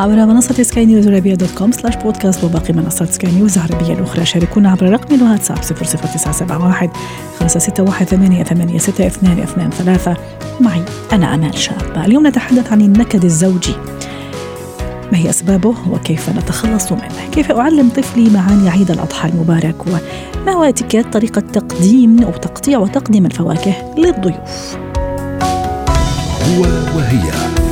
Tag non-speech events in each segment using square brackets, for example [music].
عبر منصة سكاي نيوز عربية dot com slash podcast وباقي منصات سكاي نيوز العربية الأخرى. شاركونا عبر رقم الواتساب 00971 561 88 6223 معي أنا أمال شابة اليوم نتحدث عن النكد الزوجي. ما هي أسبابه وكيف نتخلص منه؟ كيف أعلم طفلي معاني عيد الأضحى المبارك؟ وما هو اتيكيت طريقة تقديم أو تقطيع وتقديم الفواكه للضيوف؟ هو وهي.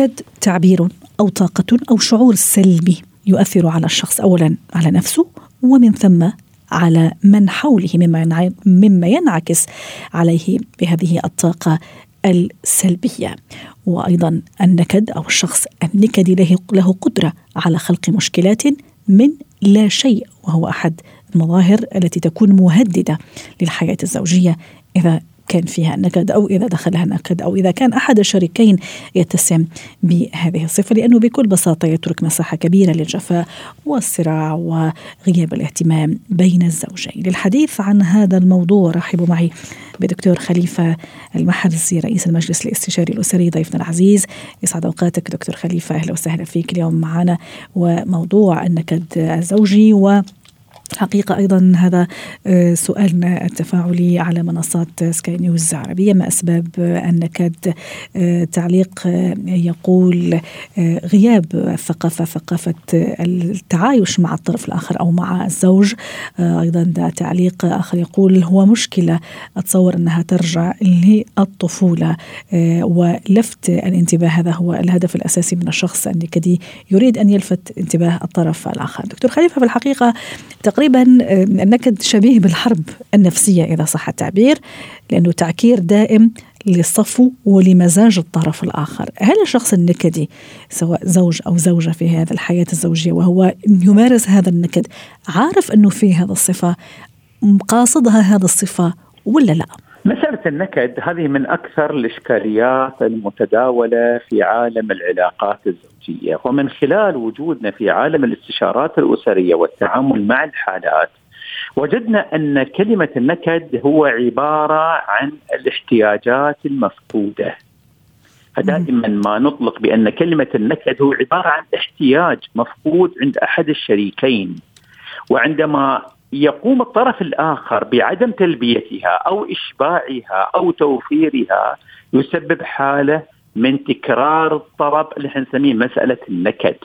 النكد تعبير أو طاقة أو شعور سلبي يؤثر على الشخص أولا على نفسه ومن ثم على من حوله مما مما ينعكس عليه بهذه الطاقة السلبية. وأيضا النكد أو الشخص النكدي له له قدرة على خلق مشكلات من لا شيء وهو أحد المظاهر التي تكون مهددة للحياة الزوجية إذا كان فيها نكد أو إذا دخلها نكد أو إذا كان أحد الشريكين يتسم بهذه الصفة لأنه بكل بساطة يترك مساحة كبيرة للجفاء والصراع وغياب الاهتمام بين الزوجين. للحديث عن هذا الموضوع رحبوا معي بدكتور خليفة المحرزي رئيس المجلس الاستشاري الأسري ضيفنا العزيز يسعد أوقاتك دكتور خليفة أهلا وسهلا فيك اليوم معنا وموضوع النكد الزوجي و حقيقة أيضا هذا آه، سؤالنا التفاعلي على منصات سكاي نيوز عربية ما أسباب النكد آه، تعليق آه، يقول غياب الثقافة ثقافة التعايش مع الطرف الآخر أو مع الزوج. أيضا تعليق آخر يقول هو مشكلة أتصور أنها ترجع للطفولة. ولفت الانتباه هذا هو الهدف الأساسي من الشخص النكدي يريد أن يلفت انتباه الطرف الآخر. دكتور خليفة في الحقيقة تقريبا آه، النكد شبيه بالحرب النفسية إذا صح التعبير لأنه تعكير دائم للصفو ولمزاج الطرف الآخر هل الشخص النكدي سواء زوج أو زوجة في هذه الحياة الزوجية وهو يمارس هذا النكد عارف أنه فيه هذا الصفة قاصدها هذه الصفة ولا لا؟ مسألة النكد هذه من أكثر الإشكاليات المتداولة في عالم العلاقات الزوجية ومن خلال وجودنا في عالم الاستشارات الأسرية والتعامل مع الحالات وجدنا أن كلمة النكد هو عبارة عن الاحتياجات المفقودة. فدائما ما نطلق بأن كلمة النكد هو عبارة عن احتياج مفقود عند أحد الشريكين وعندما يقوم الطرف الآخر بعدم تلبيتها أو إشباعها أو توفيرها يسبب حالة من تكرار الطلب اللي إحنا نسميه مسألة النكد.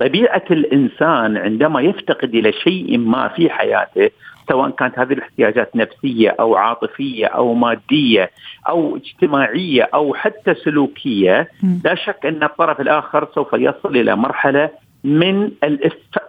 طبيعة الإنسان عندما يفتقد إلى شيء ما في حياته سواء كانت هذه الاحتياجات نفسية أو عاطفية أو مادية أو اجتماعية أو حتى سلوكية لا شك أن الطرف الآخر سوف يصل إلى مرحلة من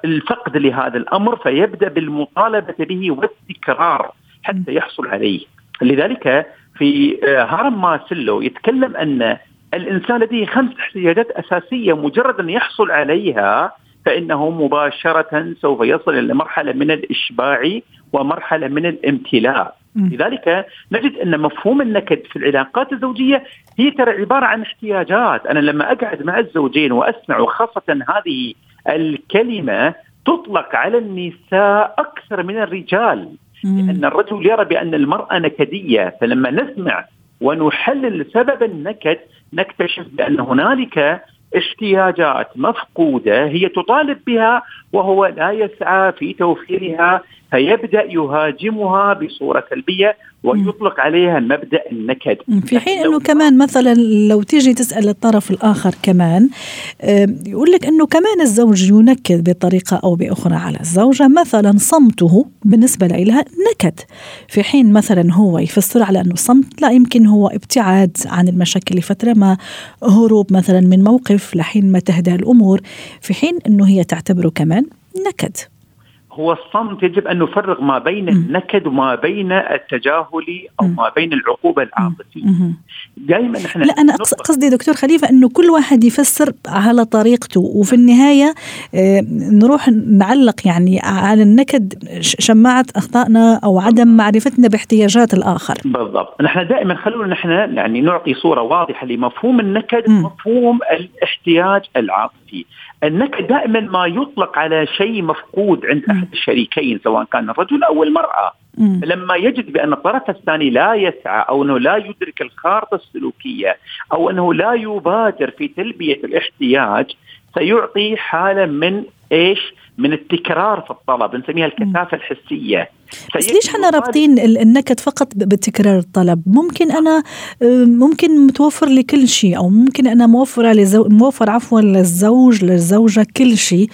الفقد لهذا الأمر فيبدأ بالمطالبة به والتكرار حتى يحصل عليه. لذلك في آه، هرم ماسلو يتكلم أن الإنسان لديه خمس احتياجات أساسية مجرد أن يحصل عليها فإنه مباشرة سوف يصل إلى مرحلة من الإشباع ومرحلة من الامتلاء. لذلك نجد أن مفهوم النكد في العلاقات الزوجية هي ترى عبارة عن احتياجات، أنا لما أقعد مع الزوجين وأسمع وخاصه هذه الكلمة تطلق على النساء أكثر من الرجال لأن الرجل يرى بأن المرأة نكدية فلما نسمع ونحلل سبب النكد نكتشف بأن هنالك احتياجات مفقودة هي تطالب بها وهو لا يسعى في توفيرها فيبدأ يهاجمها بصورة سلبية ويطلق عليها مبدأ النكد. في حين إنه كمان مثلا لو تيجي تسأل الطرف الآخر كمان يقول لك إنه كمان الزوج ينكد بطريقة أو بأخرى على الزوجة مثلا صمته بالنسبة لها نكد. في حين مثلا هو يفسر على إنه صمت لا يمكن هو ابتعاد عن المشاكل لفترة ما هروب مثلا من موقف لحين ما تهدأ الأمور. في حين إنه هي تعتبره كمان نكد. هو الصمت يجب أن نفرق ما بين النكد وما بين التجاهلي أو ما بين العقوبة العاطفية. دائما إحنا لا أنا قصدي دكتور خليفة أنه كل واحد يفسر على طريقته وفي النهاية آه، نروح نعلق يعني على النكد شماعة أخطائنا أو عدم معرفتنا باحتياجات الآخر. بالضبط، نحن دائما خلونا نحن يعني نعطي صورة واضحة لمفهوم النكد ومفهوم الاحتياج العاطفي. النكد دائما ما يطلق على شيء مفقود عند أحد الشريكين سواء كان الرجل أو المرأة مم. لما يجد بأن الطرف الثاني لا يسعى أو أنه لا يدرك الخارطة السلوكية أو أنه لا يبادر في تلبية الاحتياج سيعطي حاله من إيش؟ من التكرار في الطلب نسميها الكثافة الحسية بس ليش إحنا رابطين النكد فقط بتكرار الطلب ممكن أنا ممكن متوفر لي كل شيء أو ممكن أنا موفرة لزو موفر عفوا للزوج للزوجة كل شيء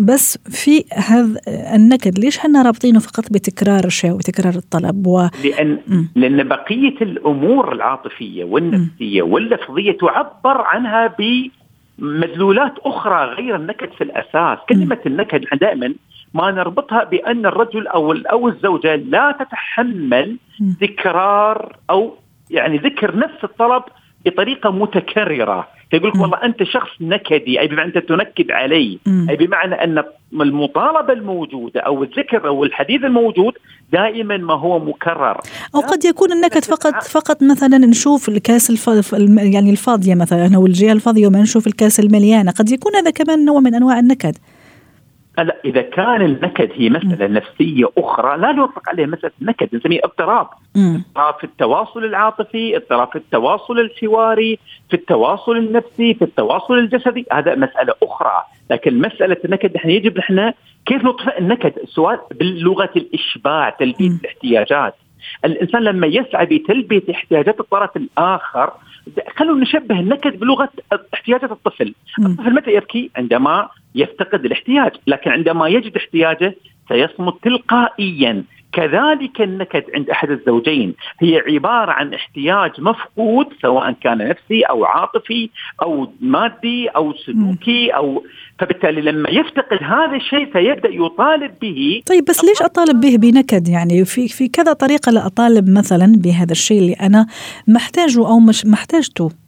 بس في هذا النكد ليش إحنا رابطينه فقط بتكرار الشيء وتكرار الطلب و... لأن م. لأن بقية الأمور العاطفية والنفسية. واللفظية تعبر عنها ب مدلولات أخرى غير النكد في الأساس، كلمة النكد دائما ما نربطها بأن الرجل أو أو الزوجة لا تتحمل تكرار أو يعني ذكر نفس الطلب بطريقة متكررة. يقول لك والله أنت شخص نكدي أي بمعنى أنت تنكد علي أي بمعنى أن المطالبه الموجودة أو الذكر أو الحديث الموجود دائما ما هو مكرر. أو قد يكون النكد فقط فقط مثلا نشوف الكاس الف... يعني الفاضية مثلا أو الجهه الفاضية وما نشوف الكاس المليانة. قد يكون هذا كمان نوع من أنواع النكد. لا إذا كان النكد هي مسألة نفسية أخرى لا نطلق عليها مسألة نكد نسميه اضطراب. اضطراب في التواصل العاطفي اضطراب في التواصل الحواري في التواصل النفسي في التواصل الجسدي هذا مسألة أخرى. لكن مسألة النكد إحنا يجب إحنا كيف نطفئ النكد؟ السؤال بلغه الإشباع تلبية الاحتياجات. الإنسان لما يسعى بتلبية احتياجات الطرف الآخر خلونا نشبه النكد بلغة احتياجات الطفل، الطفل متى يبكي؟ عندما يفتقد الاحتياج، لكن عندما يجد احتياجه سيصمت تلقائيا، كذلك النكد عند أحد الزوجين. هي عبارة عن احتياج مفقود سواء كان نفسي أو عاطفي أو مادي أو سلوكي أو فبالتالي لما يفتقد هذا الشيء فيبدأ يطالب به. طيب بس ليش أطالب به بنكد؟ يعني في في كذا طريقة لأطالب مثلا بهذا الشيء اللي أنا محتاجه أو مش محتاجته.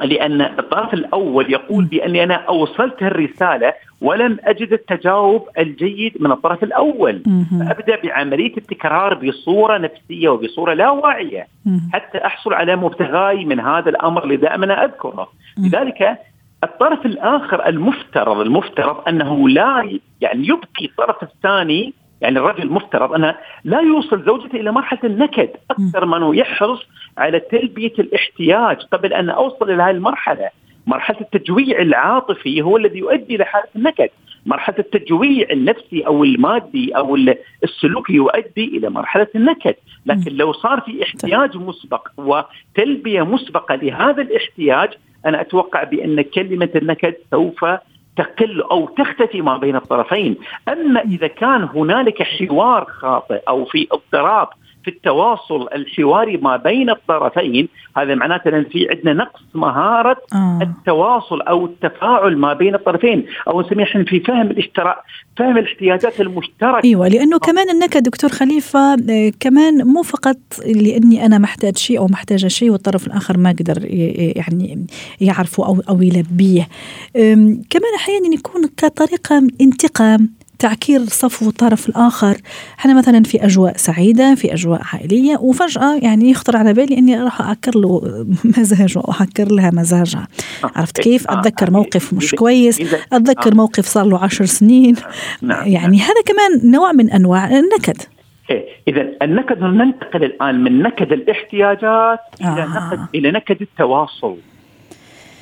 لأن الطرف الأول يقول بأني أنا أوصلت الرسالة ولم أجد التجاوب الجيد من الطرف الأول. فأبدأ بعملية التكرار بصورة نفسية وبصورة لا واعية. حتى أحصل على مبتغاي من هذا الأمر اللي دائما أذكره. لذلك الطرف الآخر المفترض المفترض أنه لا يعني يبقي الطرف الثاني يعني الرجل مفترض انه لا يوصل زوجته إلى مرحلة النكد أكثر ما أنه يحرص على تلبية الاحتياج قبل أن أوصل إلى هذه المرحلة. مرحلة التجويع العاطفي هو الذي يؤدي إلى حالة النكد. مرحلة التجويع النفسي أو المادي أو السلوكي يؤدي إلى مرحلة النكد. لكن لو صار في احتياج مسبق وتلبية مسبقة لهذا الاحتياج أنا أتوقع بأن كلمة النكد سوف تقل أو تختفي ما بين الطرفين، أما إذا كان هنالك حوار خاطئ أو في اضطراب في التواصل الحواري ما بين الطرفين هذا معناته ان في عندنا نقص مهارة آه. التواصل أو التفاعل ما بين الطرفين أو نسميه إحنا في فهم الاشتراك فهم الاحتياجات المشتركة إيوه لأنه كمان النكد دكتور خليفة آه، كمان مو فقط لأني أنا محتاج شيء أو محتاجة شيء والطرف الآخر ما قدر يعني يعرفه أو أو يلبيه كمان أحيانا يكون كطريقة انتقام تعكير صفو الطرف الآخر إحنا مثلا في أجواء سعيدة في أجواء عائلية وفجأة يعني يخطر على بالي أني راح أعكر له [laughs] مزاجه أو أعكر لها مزاجها آه. عرفت كيف آه. أتذكر موقف مش كويس أتذكر آه. موقف صار له عشر سنين نعم. يعني هذا كمان نوع من أنواع النكد إيه، إذا النكد ننتقل الآن من نكد الاحتياجات إلى نكد إلى نكد التواصل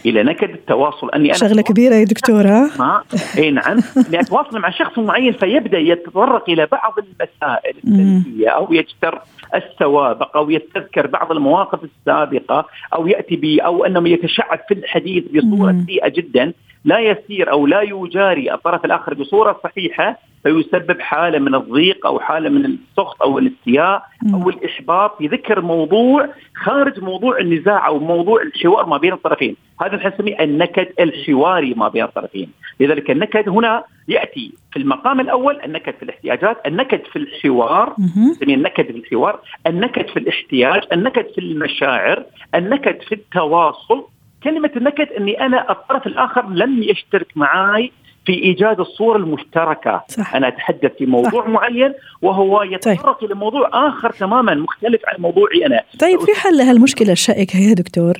إلى نكد التواصل. أني أنا شغلة كبيرة يا دكتورة. [laughs] اي نعم. أني أتواصل مع شخص معين فيبدأ يتطرق إلى بعض المسائل السلبية أو يجتر السوابق أو يستذكر بعض المواقف السابقة أو يأتي ب أو أنه يتشعب في الحديث بصورة سيئة جدا. لا يسير أو لا يجاري الطرف الآخر بصورة صحيحة فيسبب حالة من الضيق أو حالة من السخط أو الإستياء أو الإحباط في ذكر موضوع خارج موضوع النزاع أو موضوع الحوار ما بين الطرفين، هذا نسميه النكد الحواري ما بين الطرفين، لذلك النكد هنا يأتي في المقام الأول النكد في الاحتياجات، النكد في الحوار نسميه النكد في الحوار، النكد في الاحتياج، النكد في المشاعر، النكد في التواصل، كلمة النكد إني أنا الطرف الآخر لم يشترك معي في إيجاد الصورة المشتركة صح. أنا أتحدث في موضوع صح. معين وهو طيب. يتطرق طيب. إلى موضوع آخر تماما مختلف عن موضوعي أنا طيب في حل لهالمشكله الشائكة يا دكتور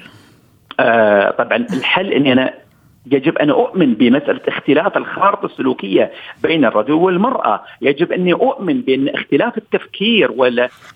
آه طبعا الحل إني أنا يجب أن أؤمن بمسألة اختلاف الخارطة السلوكية بين الرجل والمرأة، يجب أني أؤمن بأن اختلاف التفكير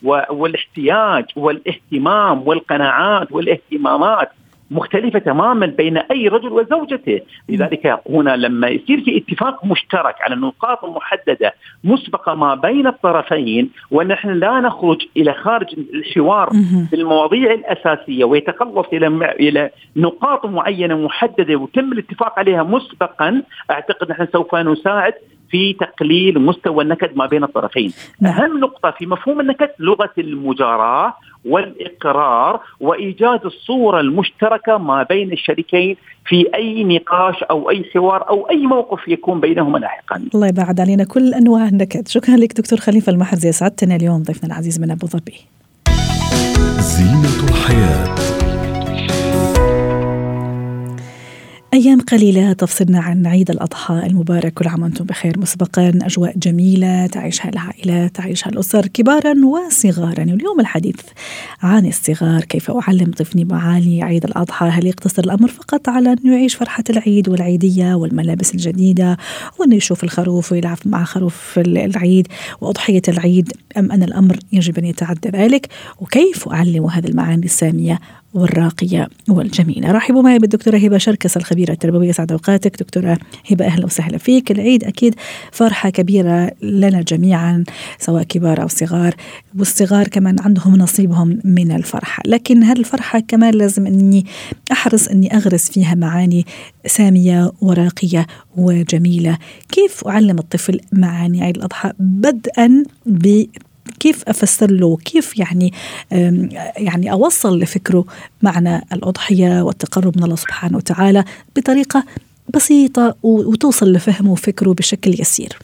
والاحتياج والاهتمام والقناعات والاهتمامات مختلفة تماما بين أي رجل وزوجته. لذلك هنا لما يصير في اتفاق مشترك على نقاط محددة مسبقة ما بين الطرفين ونحن لا نخرج إلى خارج الحوار في المواضيع الأساسية ويتقلص إلى إلى نقاط معينة محددة وتم الاتفاق عليها مسبقا. أعتقد نحن سوف نساعد في تقليل مستوى النكد ما بين الطرفين. نعم. أهم نقطة في مفهوم النكد لغة المجاراة. والإقرار وإيجاد الصورة المشتركة ما بين الشريكين في أي نقاش أو أي حوار أو أي موقف يكون بينهما لاحقا. الله يبعد علينا كل أنواع النكد. شكرا لك دكتور خليفة المحرزي. سعدتنا اليوم ضيفنا العزيز من أبو ظبي. زينة الحياة. أيام قليلة تفصلنا عن عيد الأضحى المبارك كل عام وأنتم بخير. مسبقا أجواء جميلة تعيشها العائلات تعيشها الأسر كبارا وصغارا. واليوم الحديث عن الصغار كيف أعلم طفلي معاني عيد الأضحى؟ هل يقتصر الأمر فقط على أنه يعيش فرحة العيد والعيدية والملابس الجديدة وأنه يشوف الخروف ويلعب مع خروف العيد وأضحية العيد؟ أم أن الأمر يجب أن يتعدى ذلك؟ وكيف أعلم هذه المعاني السامية؟ والراقية والجميلة. رحبوا معي بالدكتورة هبة شركس الخبيرة التربوية سعد أوقاتك. دكتورة هبة أهلا وسهلا فيك. العيد أكيد فرحة كبيرة لنا جميعا سواء كبار أو صغار والصغار كمان عندهم نصيبهم من الفرحة. لكن هذه الفرحة كمان لازم أني أحرص أني أغرس فيها معاني سامية وراقية وجميلة. كيف أعلم الطفل معاني عيد الأضحى؟ بدءا ب كيف أفسر له كيف يعني يعني أوصل لفكره معنى الأضحية والتقرب من الله سبحانه وتعالى بطريقة بسيطة وتوصل لفهمه وفكره بشكل يسير.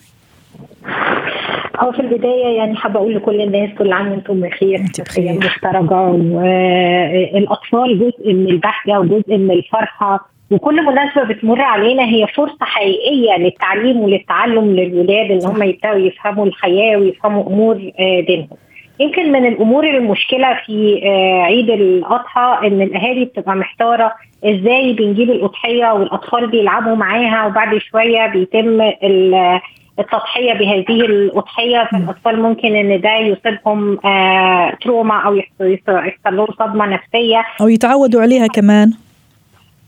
هو في البداية يعني حابة أقول لكل الناس كل عام وأنتم بخير بخير. مشتركة والاطفال جزء من البهجه وجزء من الفرحة وكل مناسبة بتمر علينا هي فرصة حقيقية للتعليم وللتعلم للولاد إن هم يبدأوا يفهموا الحياة ويفهموا أمور آه، دينهم. يمكن من الأمور المشكلة في آه، عيد الأضحى إن الأهالي بتبقى محتارة إزاي بنجيب الأضحية والأطفال بيلعبوا معاها وبعد شوية بيتم التضحية بهذه الأضحية فالأطفال ممكن إن ده يصيبهم آه تروما أو يحصل لهم صدمة نفسية أو يتعودوا عليها كمان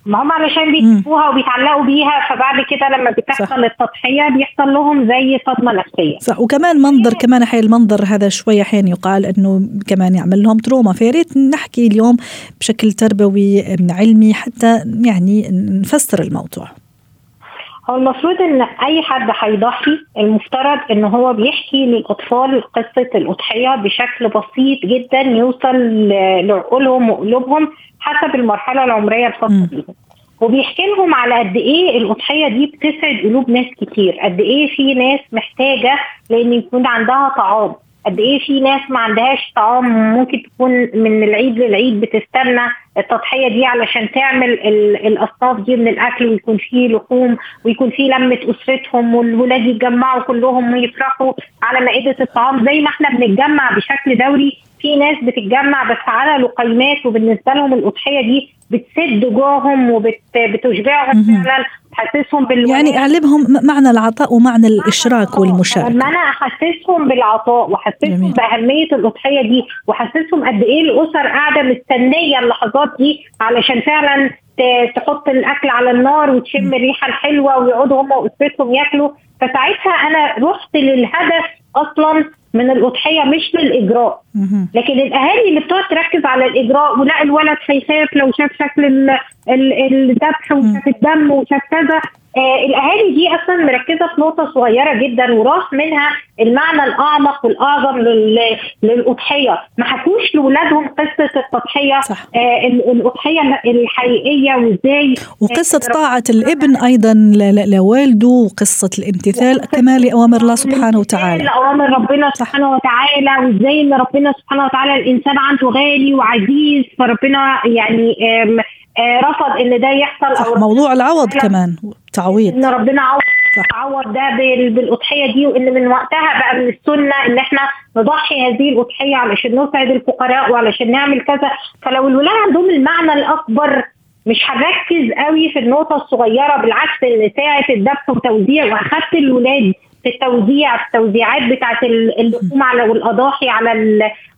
ما هم علشان بيشوفوها وبيتعلقوا بيها فبعد كده لما بتحصل التضحية بيحصل لهم زي صدمة نفسية. صح. وكمان منظر كمان أحيانا المنظر هذا شوي أحيانا يقال إنه كمان يعمل لهم تروما. فيا ريت نحكي اليوم بشكل تربوي علمي حتى يعني نفسر الموضوع. هو المفروض إن أي حد هيضحي المفترض إن هو بيحكي للأطفال قصة الأضحية بشكل بسيط جدا يوصل لعقولهم وقلوبهم حسب المرحلة العمرية الخاصة بيهم. وبيحكي لهم على قد إيه الأضحية دي بتسعد قلوب ناس كتير قد إيه في ناس محتاجة لأن يكون عندها طعام. قد إيه في ناس ما عندهاش طعام ممكن تكون من العيد للعيد بتستنى التضحية دي علشان تعمل الاصناف دي من الأكل ويكون فيه لحوم ويكون فيه لمة أسرتهم والولاد يتجمعوا كلهم ويفرحوا على مائدة الطعام. زي ما إحنا بنتجمع بشكل دوري في ناس بتتجمع بس على لقيمات وبالنسبة لهم الأضحية دي بتسد جوعهم وبتشبعهم فعلا تحسسهم بال يعني أعلمهم معنى العطاء ومعنى الإشراك والمشاركة. لما أنا أحسسهم بالعطاء وأحسسهم بأهمية الأضحية دي وأحسسهم قد إيه الأسر قاعدة مستنية اللحظات دي علشان فعلا تحط الأكل على النار وتشم الريحة الحلوة ويقعدوا هم وأسرتهم ياكلوا. فساعتها أنا رحت للهدف أصلا من الأضحية مش للإجراء. لكن الأهالي اللي بتقعد تركز على الإجراء ولا الولد هيخاف لو شاف شكل الذبح وشاف الدم وشاف كذا. آه الأهالي دي أصلا مركزة في نقطة صغيرة جدا وراح منها المعنى الأعمق والأعظم للأضحية. ما حكوش لاولادهم قصة التضحية صح. آه الأضحية الحقيقية وإزاي. وقصة طاعة الابن أيضا لوالده وقصة الامتثال كما لأوامر الله سبحانه وتعالى. لاوامر ربنا سبحانه وتعالى وإزاي إن ربنا سبحانه وتعالى الإنسان عنده غالي وعزيز فربنا يعني آه، رفض إن ده يحصل صح موضوع العوض كمان تعويض. إن ربنا عوض عوض ده بالأضحية دي وإن من وقتها بقى من السنة إن إحنا نضحي هذه الأضحية علشان نسعد الفقراء وعلشان نعمل كذا. فلو الولاد عندهم المعنى الأكبر مش هنركز قوي في النقطة الصغيرة بالعكس إن ساعة الذبح وتوزيع وأخدت الولاد في التوزيع في التوزيعات بتاعة اللحوم على والأضاحي على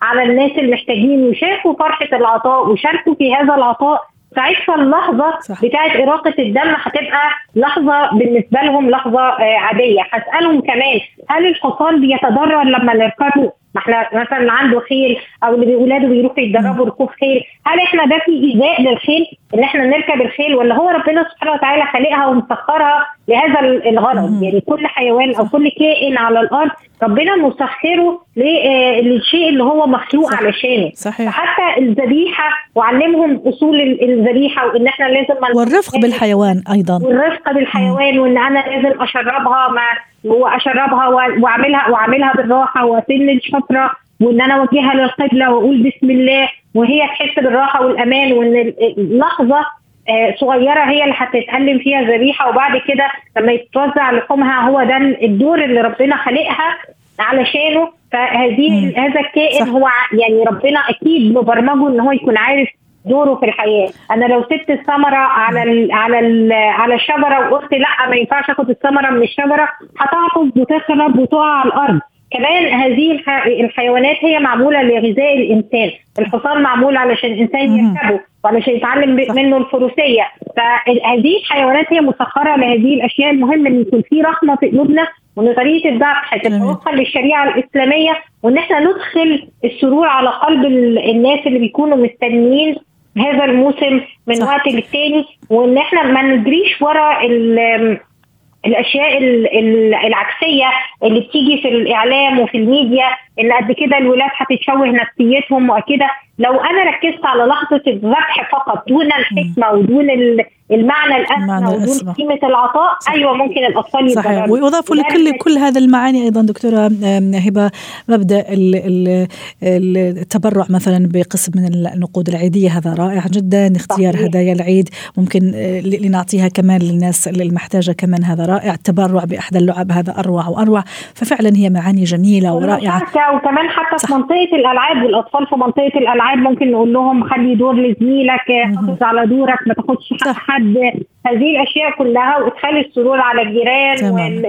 على الناس المحتاجين وشافوا فرحة العطاء وشاركوا في هذا العطاء. ساعتها اللحظة صح. بتاعت إراقة الدم هتبقى لحظة بالنسبة لهم لحظة آه، عادية. هسألهم كمان هل الحصان بيتضرر لما نركبه ما إحنا مثلا اللي عنده خيل أو اللي اولاده بيروحوا يتدربوا ركوب خيل هل إحنا ده في إيذاء للخيل إن إحنا نركب الخيل ولا هو ربنا سبحانه وتعالى خالقها ومسخرها لهذا الغرض؟ يعني كل حيوان أو كل كائن على الأرض ربنا مسخره آه، للشيء اللي هو مخلوق صح. علشانه. صحيح. حتى الذبيحة وعلمهم أصول الذبيحة وإن إحنا لازم والرفق بالحيوان أيضا. والرفق بالحيوان وإن أنا لازم أشربها ما واشربها واعملها وأعملها بالراحة واسن الشفرة وإن أنا أوجهها للقبلة وأقول بسم الله. وهي تحس بالراحة والأمان وإن اللحظة آه، صغيرة هي اللي هتتألم فيها ذبيحه وبعد كده لما يتوزع لحومها هو ده الدور اللي ربنا خلقها علشانه. فهذه هذا الكائن هو يعني ربنا أكيد مبرمجه إن هو يكون عارف دوره في الحياة. أنا لو سبت الثمرة على ال على ال على الشجرة وقلت لا ما ينفعش آخد الثمرة من الشجرة هتعطف وتخرب وتقع على الأرض. كمان هذه الحيوانات هي معمولة لغذاء الإنسان. الحصان معمول علشان الإنسان يركبه وعلشان يتعلم منه الفروسية. فهذه الحيوانات هي مسخرة لهذه الأشياء المهم إن يكون في رحمة في قلوبنا وإن طريقة الذبح تتوفق للشريعة الإسلامية وإن إحنا ندخل السرور على قلب الناس اللي بيكونوا مستنيين هذا الموسم من صح. وقت للتاني وإن إحنا ما ندريش ورا الأشياء العكسية اللي بتيجي في الإعلام وفي الميديا إن قد كده الولاد هتتشوه نفسيتهم وكده لو أنا ركزت على لحظة الذبح فقط دون الحكمة ودون المعنى الأسمى. ودون قيمة العطاء صح. أيوه ممكن الأطفال صحيح. ويضاف لكل كل هذه المعاني أيضا دكتورة هبة مبدأ التبرع مثلا بقسم من النقود العيدية هذا رائع جدا اختيار صحيح. هدايا العيد ممكن آه، لنعطيها كمان للناس المحتاجة كمان هذا رائع. التبرع باحدى اللعب هذا أروع وأروع. ففعلا هي معاني جميلة ورائعة. وكمان حتى صح. في منطقة الألعاب والأطفال في منطقة الألعاب ممكن نقول لهم خلي دور لزميلك حافظ على دورك ما تاخدش حق حد. هذه الأشياء كلها وادخال السرور على الجيران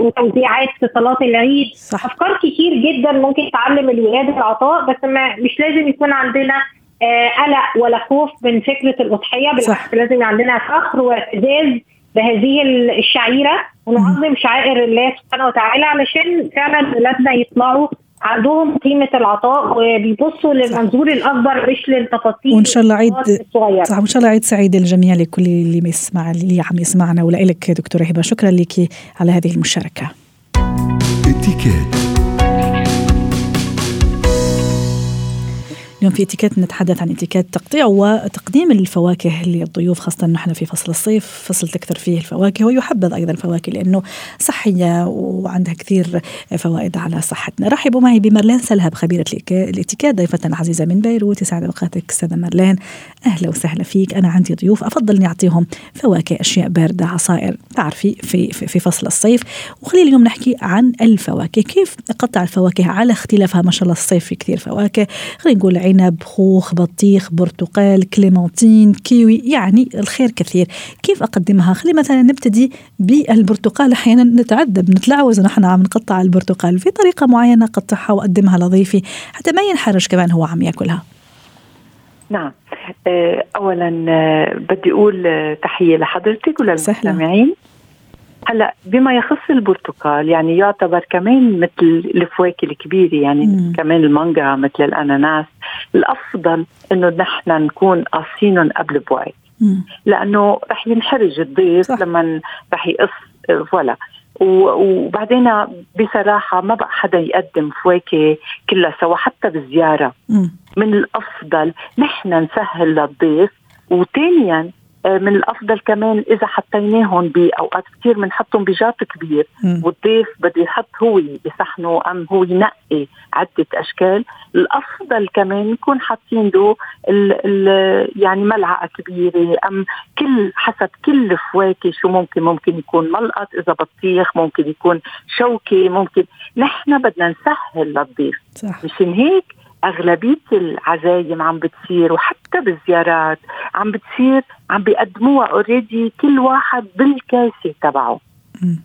وتوزيعات في صلاه العيد. صح. أفكار كتير جدا ممكن تعلم الولاد العطاء بس ما مش لازم يكون عندنا آه قلق ولا خوف من فكرة الأضحية بالعكس لازم عندنا فخر واعتزاز بهذه الشعيرة ونعظم شعائر الله سبحانه وتعالى علشان فعلا ولادنا يطلعوا عندهم قيمة العطاء وبيبصوا للمنظور الأكبر مش للتفاصيل وإن شاء الله عيد صح وإن شاء الله عيد سعيد للجميع لكل اللي بيسمع اللي عم يسمعنا. ولك دكتورة هبة شكرا لك على هذه المشاركة. اليوم في اتيكيت نتحدث عن اتيكيت تقطيع وتقديم الفواكه للضيوف خاصة نحن في فصل الصيف فصل تكثر فيه الفواكه ويحبذ أيضا الفواكه لأنه صحية وعندها كثير فوائد على صحتنا. رحبوا معي بمرلين سلهب خبيرة الاتيكيت ضيفتنا عزيزة من بيروت. يسعد أوقاتك أستاذة مرلين أهلا وسهلا فيك. أنا عندي ضيوف أفضل أني أعطيهم فواكه أشياء باردة عصائر تعرفي في, في, في فصل الصيف. وخلينا اليوم نحكي عن الفواكه. كيف نقطع الفواكه على اختلافها؟ ما شاء الله الصيف في كثير فواكه. خلينا نقول عنب خوخ بطيخ برتقال كليمونتين كيوي يعني الخير كثير. كيف أقدمها؟ خلي مثلا نبتدي بالبرتقال. أحيانا نتعذب نتلعوز ونحن عم نقطع البرتقال. في طريقة معينة أقطعها وأقدمها لضيفي حتى ما ينحرج كمان هو عم يأكلها. نعم. اولا آه، بدي أقول آه، تحية لحضرتك وللمستمعين. هلأ بما يخص البرتقال يعني يعتبر كمان مثل الفواكه الكبيرة يعني مم. كمان المانجا مثل الأناناس الأفضل إنه نحن نكون قاصينهم قبل بوقت لأنه رح ينحرج الضيف صح. لما رح يقص فوالا. وبعدين بصراحة ما بقى حدا يقدم فواكه كلها سوا حتى بالزيارة. من الأفضل نحن نسهل للضيف وثانيا من الأفضل كمان إذا حطيناهم باوقات كثير بنحطهم بجاط كبير. والضيف بده يحط هو بصحنه أم هو ينقي عدة أشكال. الأفضل كمان نكون حاطين له يعني ملعقة كبيرة أم كل حسب كل فواكه شو ممكن ممكن يكون ملقط إذا بطيخ ممكن يكون شوكة ممكن نحن بدنا نسهل للضيف. صح. مشان هيك أغلبية العزايم عم بتصير وحتى بالزيارات عم بتصير عم بيقدموها اوريدي كل واحد بالكاسة تبعه.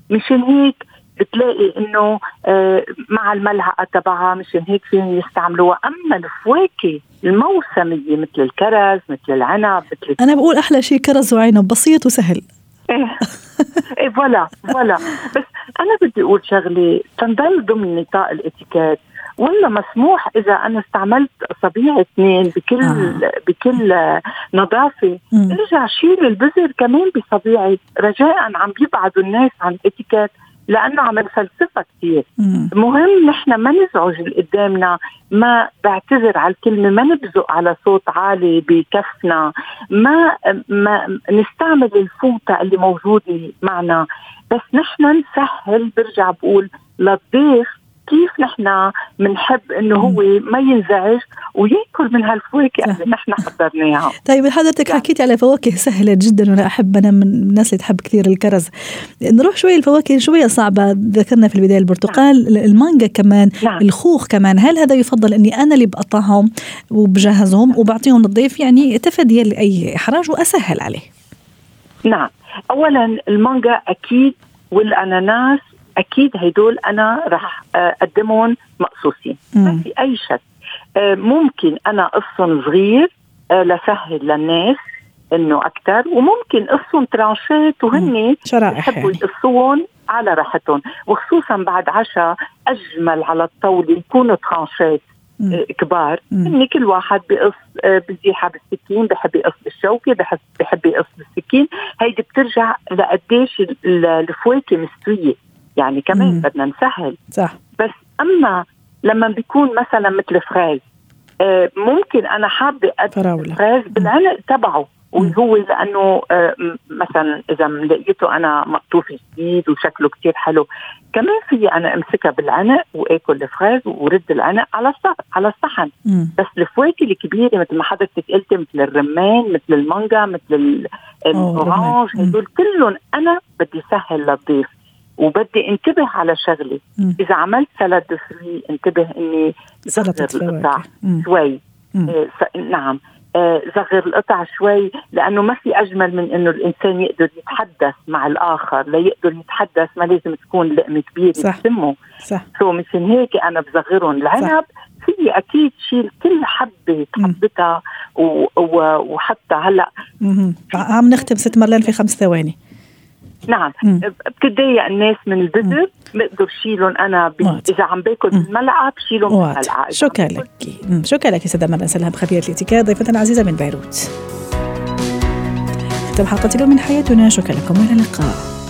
مشان هيك بتلاقي إنه آه مع الملعقه تبعها مشان هيك فيهم يستعملوها. أما الفواكه الموسمية مثل الكرز مثل العنب مثل أنا بقول أحلى شيء كرز وعنب بسيط وسهل. إيه. [laughs] إيه voilà voilà. بس أنا بدي أقول شغلة تنضل ضمن نطاق الإتيكيت. ولا مسموح إذا أنا استعملت اصابيع اثنين بكل آه. بكل نظافة. ارجع شيل البذر كمان بصبيعي. رجاء عم بيبعدوا الناس عن الاتيكيت لأنه عم نفلسفها كثير مهم نحن ما نزعج اللي قدامنا. ما بعتذر على الكلمة ما نبزق على صوت عالي بكفنا. ما ما نستعمل الفوطة اللي موجودة معنا. بس نحن نسهل برجع بقول للضيف كيف نحن بنحب إنه هو ما ينزعج ويأكل من هالفواكه اللي نحن حضرناها طيب حضرتك حكيتي على فواكه سهلة جدا وأنا أحب أنا من الناس اللي تحب كثير الكرز. نروح شوي الفواكه شوية صعبة ذكرنا في البداية البرتقال نعم. المانجا كمان نعم. الخوخ كمان. هل هذا يفضل إني أنا اللي بقطعهم وبجهزهم نعم. وبعطيهم للضيف يعني تفاديا لأي إحراج وأسهل عليه. نعم. اولا المانجا أكيد والأناناس أكيد هدول أنا رح أقدمهم مقصوصين. ما في أي شك. آه، ممكن أنا قصهم صغير آه، لسهل للناس إنه أكثر وممكن قصهم ترانشات وهن بحبوا يقصوهم على راحتهم. وخصوصا بعد عشاء أجمل على الطاولة يكونوا ترانشات آه، كبار. هن كل واحد بقص بزيحه بالسكين بحب يقص بالشوكة بحب بحب يقص بالسكين. هيدي بترجع لقديش الفواكه مستوية. يعني كمان مم. بدنا نسهل. صح. بس أما لما بيكون مثلا مثل فراز آه ممكن أنا حابة ادخل فراز بالعنق تبعه وهو لأنه آه مثلا إذا لقيته أنا مقطوف جديد وشكله كتير حلو كمان في أنا أمسكها بالعنق وآكل الفراز ورد العنق على على الصحن. بس الفواكه الكبيرة مثل ما حضرتك قلتي مثل الرمان مثل المانجا مثل الأورانج هدول كلهم أنا بدي سهل للضيف. وبدي انتبه على شغله إذا عملت salade fruits انتبه إني صغر القطع شوي. آه نعم. آه صغر القطع شوي لأنه ما في أجمل من إنه الإنسان يقدر يتحدث مع الآخر. ليقدر يتحدث ما لازم تكون لقمة كبيرة صح. بسمه. صح. so مشان هيك أنا بصغرهم العنب في أكيد شيل كل حبة حبتها وحتى هلأ عم نختم ست مرلان في خمس ثواني. نعم. بتضايق الناس من البذر بقدر شيلهم أنا ب... إذا عم باكل بالملعقة بشيلهم بالملعقه شكرا لك؟ شكرا لك سيدة مرنا سلام؟ خبيرة الاتيكيت ضيفتنا العزيزة من بيروت. ختم حلقة اليوم من حياتنا. شكرا لكم والى اللقاء.